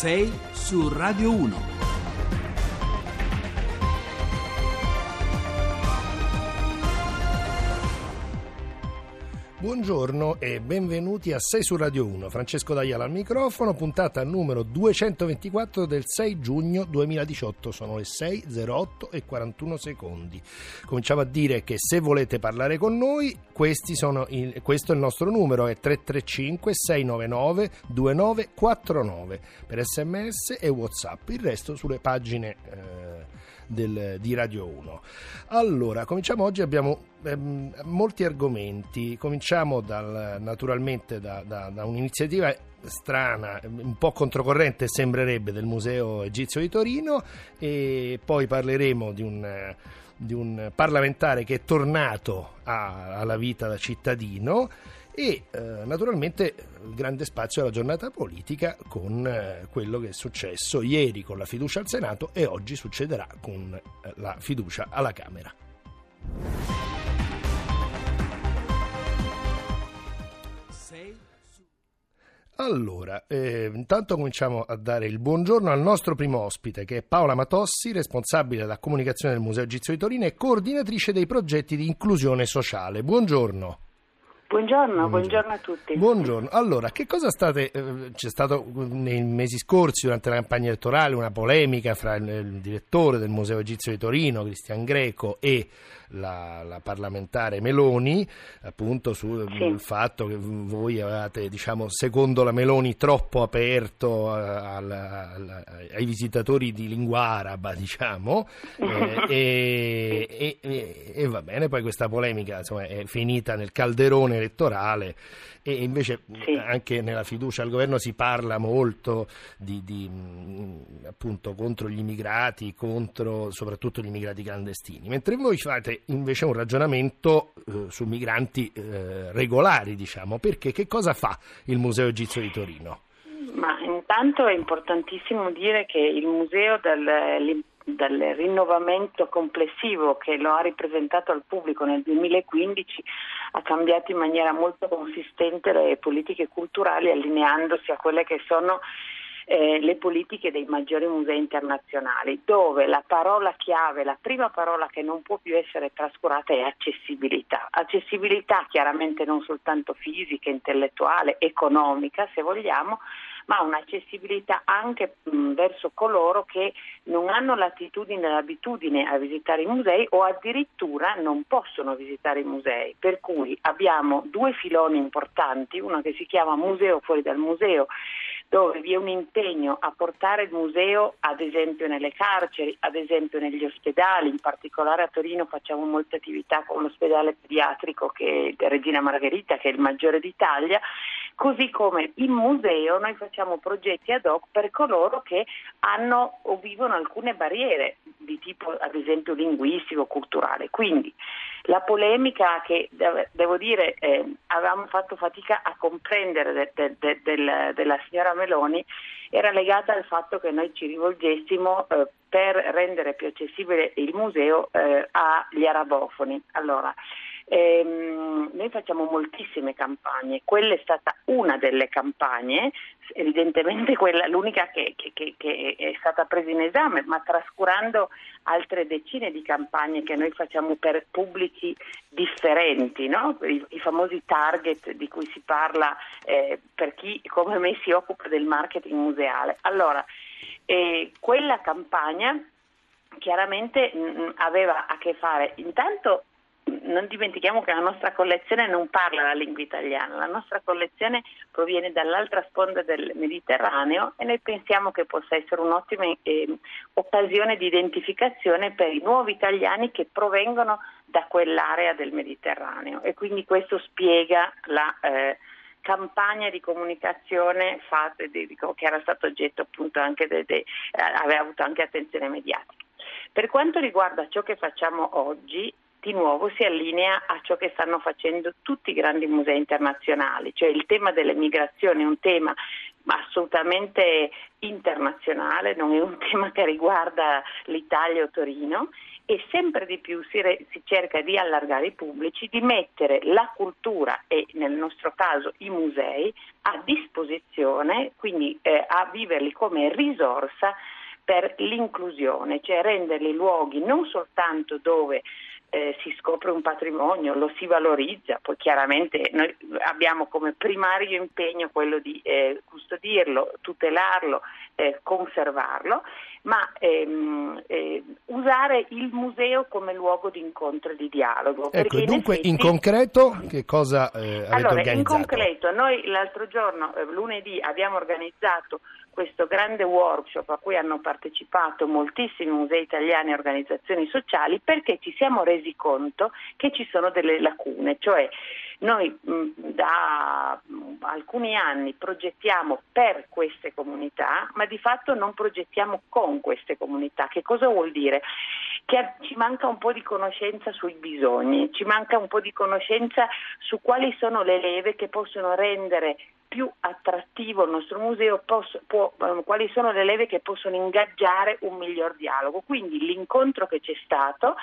6 su Radio 1. Buongiorno e benvenuti a 6 su Radio 1. Francesco D'Aiala al microfono, puntata numero 224 del 6 giugno 2018. Sono le 6.08 e 41 secondi. Cominciamo a dire che se volete parlare con noi, il, questo è il nostro numero, è 335 699 2949 per sms e whatsapp. Il resto sulle pagine... Eh, del, di Radio 1. Allora, cominciamo oggi, abbiamo ehm, molti argomenti, cominciamo dal, naturalmente da, da, da un'iniziativa strana, un po' controcorrente sembrerebbe del Museo Egizio di Torino e poi parleremo di un, di un parlamentare che è tornato a, alla vita da cittadino e eh, naturalmente grande spazio alla giornata politica con eh, quello che è successo ieri con la fiducia al Senato e oggi succederà con eh, la fiducia alla Camera. Allora, eh, intanto cominciamo a dare il buongiorno al nostro primo ospite che è Paola Matossi, responsabile della comunicazione del Museo Egizio di Torino e coordinatrice dei progetti di inclusione sociale. Buongiorno. Buongiorno, buongiorno, a tutti. Buongiorno. Allora, che cosa state... Eh, c'è stato nei mesi scorsi, durante la campagna elettorale, una polemica fra il, il direttore del Museo Egizio di Torino, Cristian Greco, e la, la parlamentare Meloni, appunto sul sì. fatto che voi avevate, diciamo, secondo la Meloni, troppo aperto al, al, ai visitatori di lingua araba, diciamo, eh, e, e, e, va bene, poi questa polemica insomma, è finita nel calderone elettorale e invece sì. anche nella fiducia al governo si parla molto di, di, appunto contro gli immigrati, contro soprattutto gli immigrati clandestini, mentre voi fate invece un ragionamento eh, su migranti eh, regolari, diciamo, perché che cosa fa il Museo Egizio di Torino? Ma intanto è importantissimo dire che il museo dal, dal rinnovamento complessivo che lo ha ripresentato al pubblico nel 2015 ha cambiato in maniera molto consistente le politiche culturali allineandosi a quelle che sono eh, le politiche dei maggiori musei internazionali, dove la parola chiave, la prima parola che non può più essere trascurata è accessibilità. Accessibilità chiaramente non soltanto fisica, intellettuale, economica, se vogliamo, ma un'accessibilità anche mh, verso coloro che non hanno l'attitudine e l'abitudine a visitare i musei o addirittura non possono visitare i musei. Per cui abbiamo due filoni importanti, uno che si chiama Museo fuori dal museo dove vi è un impegno a portare il museo ad esempio nelle carceri, ad esempio negli ospedali, in particolare a Torino facciamo molte attività con l'ospedale pediatrico che è Regina Margherita che è il maggiore d'Italia, così come in museo noi facciamo progetti ad hoc per coloro che hanno o vivono alcune barriere di tipo ad esempio linguistico, culturale. Quindi la polemica che devo dire eh, avevamo fatto fatica a comprendere de, de, de, del, della signora Meloni era legata al fatto che noi ci rivolgessimo eh, per rendere più accessibile il museo eh, agli arabofoni. Allora, Ehm, noi facciamo moltissime campagne, quella è stata una delle campagne, evidentemente quella l'unica che, che, che, è stata presa in esame, ma trascurando altre decine di campagne che noi facciamo per pubblici differenti, no? I, I, famosi target di cui si parla eh, per chi come me si occupa del marketing museale. Allora, eh, quella campagna chiaramente mh, aveva a che fare intanto non dimentichiamo che la nostra collezione non parla la lingua italiana, la nostra collezione proviene dall'altra sponda del Mediterraneo e noi pensiamo che possa essere un'ottima eh, occasione di identificazione per i nuovi italiani che provengono da quell'area del Mediterraneo e quindi questo spiega la eh, campagna di comunicazione fatta, che era stato oggetto appunto anche de, de, eh, aveva avuto anche attenzione mediatica. Per quanto riguarda ciò che facciamo oggi, di nuovo si allinea a ciò che stanno facendo tutti i grandi musei internazionali, cioè il tema delle migrazioni è un tema assolutamente internazionale, non è un tema che riguarda l'Italia o Torino e sempre di più si, re, si, cerca di allargare i pubblici, di mettere la cultura e nel nostro caso i musei a disposizione, quindi eh, a viverli come risorsa per l'inclusione, cioè renderli luoghi non soltanto dove eh, si scopre un patrimonio, lo si valorizza, poi chiaramente noi abbiamo come primario impegno quello di eh, custodirlo, tutelarlo, eh, conservarlo, ma ehm, eh, usare il museo come luogo di incontro e di dialogo. Ecco, dunque in, effetti... in, concreto che cosa eh, avete allora, organizzato? In concreto noi l'altro giorno, eh, lunedì, abbiamo organizzato questo grande workshop a cui hanno partecipato moltissimi musei italiani e organizzazioni sociali perché ci siamo resi conto che ci sono delle lacune, cioè noi mh, da mh, alcuni anni progettiamo per queste comunità, ma di fatto non progettiamo con queste comunità. Che cosa vuol dire? Che ci manca un po' di conoscenza sui bisogni, ci manca un po' di conoscenza su quali sono le leve che possono rendere più attrattivo il nostro museo, posso, può, um, quali sono le leve che possono ingaggiare un miglior dialogo. Quindi l'incontro che c'è stato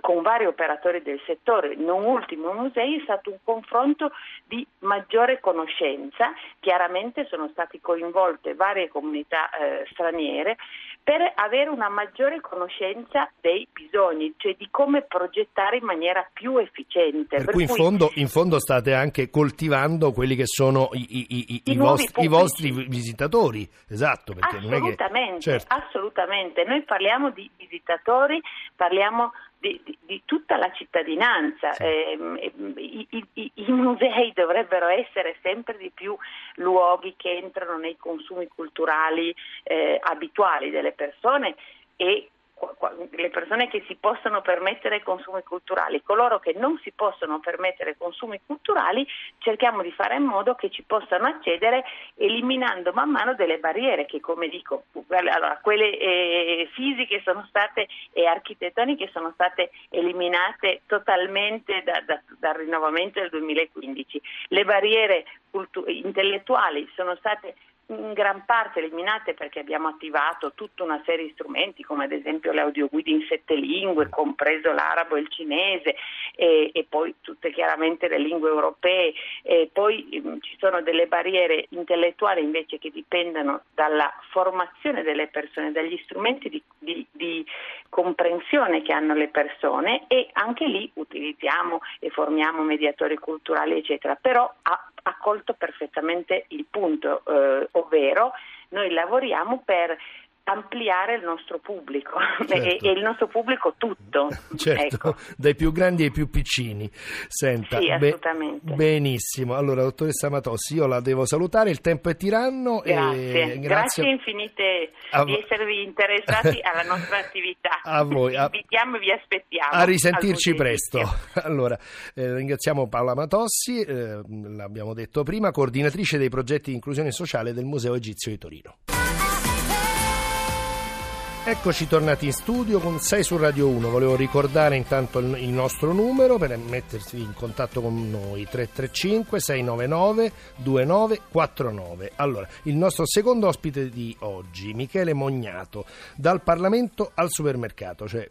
con vari operatori del settore, non ultimo musei, è stato un confronto di maggiore conoscenza. Chiaramente sono state coinvolte varie comunità eh, straniere per avere una maggiore conoscenza dei bisogni, cioè di come progettare in maniera più efficiente. Per, per cui, in, fondo, in, fondo, state anche coltivando quelli che sono i, i, i, i vostri, vostri, visitatori, esatto. Assolutamente, che, certo. assolutamente. Noi parliamo di visitatori, parliamo di, di, di, tutta la cittadinanza. Sì. Eh, i, i, I musei dovrebbero essere sempre di più luoghi che entrano nei consumi culturali eh, abituali delle persone e le persone che si possono permettere consumi culturali, coloro che non si possono permettere consumi culturali, cerchiamo di fare in modo che ci possano accedere eliminando man mano delle barriere che, come dico, allora, quelle eh, fisiche sono state e architettoniche sono state eliminate totalmente da, da, dal rinnovamento del 2015. Le barriere cultu- intellettuali sono state in gran parte eliminate perché abbiamo attivato tutta una serie di strumenti come ad esempio le audioguide in sette lingue, compreso l'arabo e il cinese e, e poi tutte chiaramente le lingue europee. E poi mh, mm, ci sono delle barriere intellettuali invece che dipendono dalla formazione delle persone, dagli strumenti di, di, di comprensione che hanno le persone e anche lì utilizziamo e formiamo mediatori culturali eccetera, però ha, ha colto perfettamente il punto, eh, ovvero noi lavoriamo per ampliare il nostro pubblico certo. e, il nostro pubblico tutto. Certo, ecco. dai più grandi ai più piccini. Senta, sì, assolutamente. Be- benissimo. Allora, dottoressa Matossi, io la devo salutare, il tempo è tiranno. Grazie, e... grazie. grazie infinite a di esservi interessati alla nostra attività. A voi. Vi invitiamo e vi aspettiamo. A risentirci presto. Allora, eh, ringraziamo Paola Matossi, eh, l'abbiamo detto prima, coordinatrice dei progetti di inclusione sociale del Museo Egizio di Torino. Eccoci tornati in studio con 6 su Radio 1. Volevo ricordare intanto il nostro numero per mettersi in contatto con noi 335 699 2949. Allora, il nostro secondo ospite di oggi, Michele Mognato, dal Parlamento al supermercato. Cioè,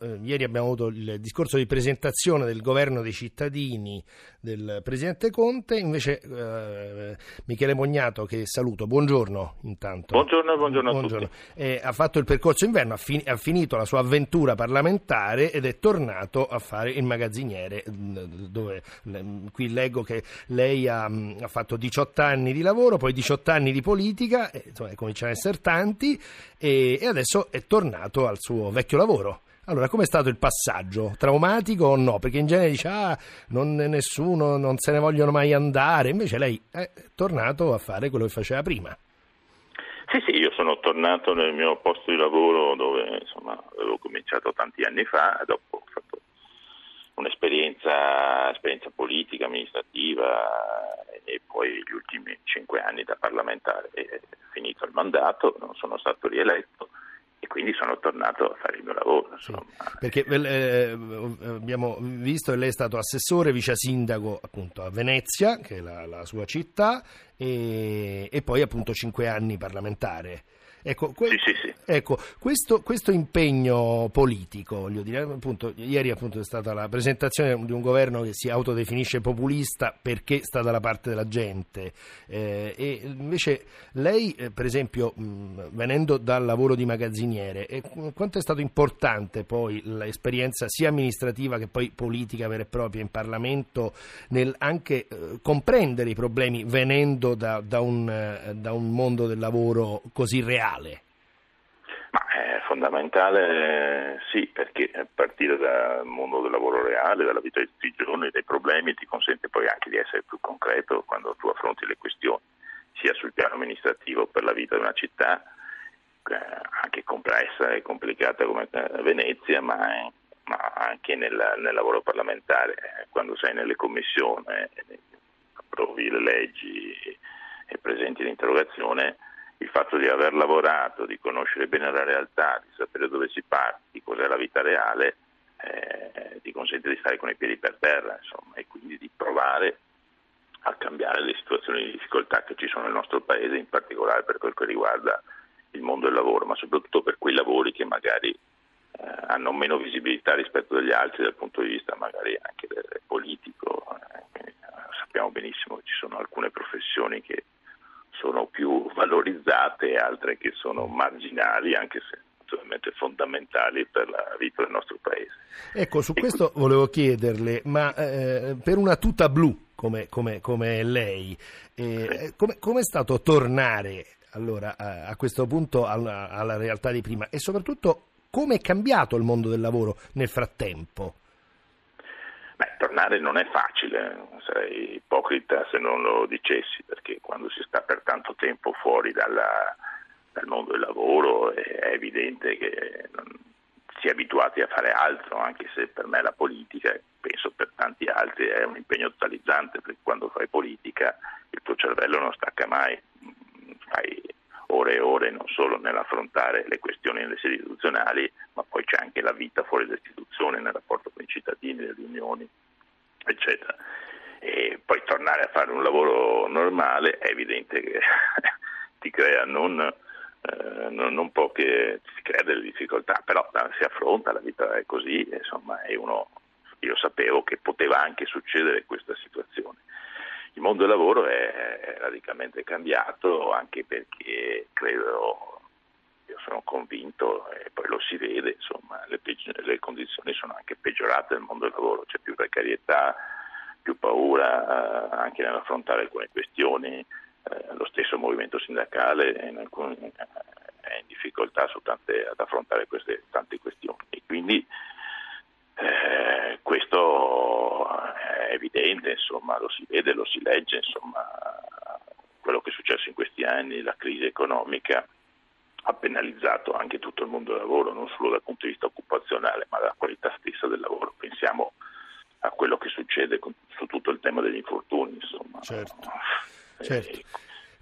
eh, ieri abbiamo avuto il discorso di presentazione del governo dei cittadini del Presidente Conte, invece eh, Michele Mognato che saluto, buongiorno intanto. Buongiorno, buongiorno, buongiorno. a tutti. Eh, ha fatto il percorso inverno, ha, fin- ha, finito la sua avventura parlamentare ed è tornato a fare il magazziniere, mm, dove qui leggo che lei ha, ha fatto 18 anni di lavoro, poi 18 anni di politica, e, insomma cominciano ad essere tanti e, e adesso è tornato al suo vecchio lavoro. Allora, com'è stato il passaggio? Traumatico o no? Perché in genere dice, ah, non, nessuno, non se ne vogliono mai andare, invece lei è tornato a fare quello che faceva prima. Sì, sì, io sono tornato nel mio posto di lavoro dove insomma, avevo cominciato tanti anni fa, dopo ho fatto un'esperienza esperienza politica, amministrativa e poi gli ultimi cinque anni da parlamentare. E finito il mandato, non sono stato rieletto quindi sono tornato a fare il mio lavoro. Sì, perché eh, abbiamo visto che lei è stato assessore, vice sindaco appunto a Venezia, che è la, la sua città, e, e, poi appunto cinque anni parlamentare. Ecco, que- Sì, sì, sì. ecco, questo, questo impegno politico, voglio dire, appunto, ieri appunto è stata la presentazione di un governo che si autodefinisce populista perché sta dalla parte della gente eh, e invece lei, eh, per esempio, mh, venendo dal lavoro di magazziniere, eh, quanto è stato importante poi l'esperienza sia amministrativa che poi politica vera e propria in Parlamento nel anche eh, comprendere i problemi venendo da, da un, eh, da un mondo del lavoro così reale? Ma è fondamentale sì, perché partire dal mondo del lavoro reale, dalla vita di tutti i giorni, dai problemi, ti consente poi anche di essere più concreto quando tu affronti le questioni, sia sul piano amministrativo per la vita di una città, eh, anche complessa e complicata come eh, Venezia, ma, ma anche nel, nel, lavoro parlamentare, eh, quando sei nelle commissioni, approvi le leggi e presenti l'interrogazione il fatto di aver lavorato, di conoscere bene la realtà, di sapere dove si parte, di cos'è la vita reale, eh, ti consente di stare con i piedi per terra, insomma, e quindi di provare a cambiare le situazioni di difficoltà che ci sono nel nostro paese, in particolare per quel che riguarda il mondo del lavoro, ma soprattutto per quei lavori che magari eh, hanno meno visibilità rispetto agli altri dal punto di vista magari anche del politico. Eh, sappiamo benissimo che ci sono alcune professioni che sono più valorizzate e altre che sono marginali, anche se naturalmente fondamentali per la vita del nostro paese. Ecco, su questo volevo chiederle, ma eh, per una tuta blu come, come, come lei, eh, come è stato tornare allora, a, a questo punto alla, alla realtà di prima e soprattutto come è cambiato il mondo del lavoro nel frattempo? Beh, tornare non è facile, sarei ipocrita se non lo dicessi, perché quando si sta per tanto tempo fuori dalla, dal mondo del lavoro è evidente che si è abituati a fare altro, anche se per me la politica, penso per tanti altri, è un impegno totalizzante, perché quando fai politica il tuo cervello non stacca mai, fai ore e ore non solo nell'affrontare le questioni nelle sedi istituzionali, ma poi c'è anche la vita fuori dall'istituzione, nel rapporto con i cittadini, le riunioni, eccetera. E poi tornare a fare un lavoro normale è evidente che ti crea non, eh, non, non poche, ti crea delle difficoltà, però si affronta, la vita è così, insomma, e uno, io sapevo che poteva anche succedere questa situazione il mondo del lavoro è radicalmente cambiato anche perché sono convinto e poi lo si vede, insomma, le, le condizioni sono anche peggiorate nel mondo del lavoro, c'è più precarietà, più paura eh, anche nell'affrontare alcune questioni, eh, lo stesso movimento sindacale in alcuni, è in difficoltà tante, ad affrontare queste tante questioni. E quindi eh, questo è evidente, insomma, lo si vede, lo si legge, insomma, quello che è successo in questi anni, la crisi economica ha penalizzato anche tutto il mondo del lavoro, non solo dal punto di vista occupazionale, ma dalla qualità stessa del lavoro. Pensiamo a quello che succede con, su tutto il tema degli infortuni, insomma. Certo. certo.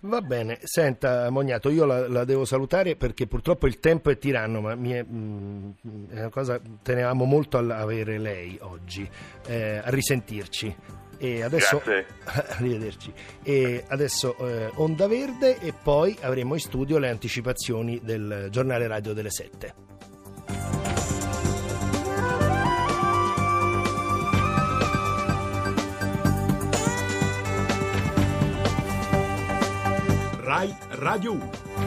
Va bene, senta Mognato, io la, la, devo salutare perché purtroppo il tempo è tiranno, ma è, mh, è, una cosa tenevamo molto a avere lei oggi, eh, a risentirci. E adesso, arrivederci. E adesso eh, Onda Verde e poi avremo in studio le anticipazioni del giornale radio delle 7. Rai Radio 1.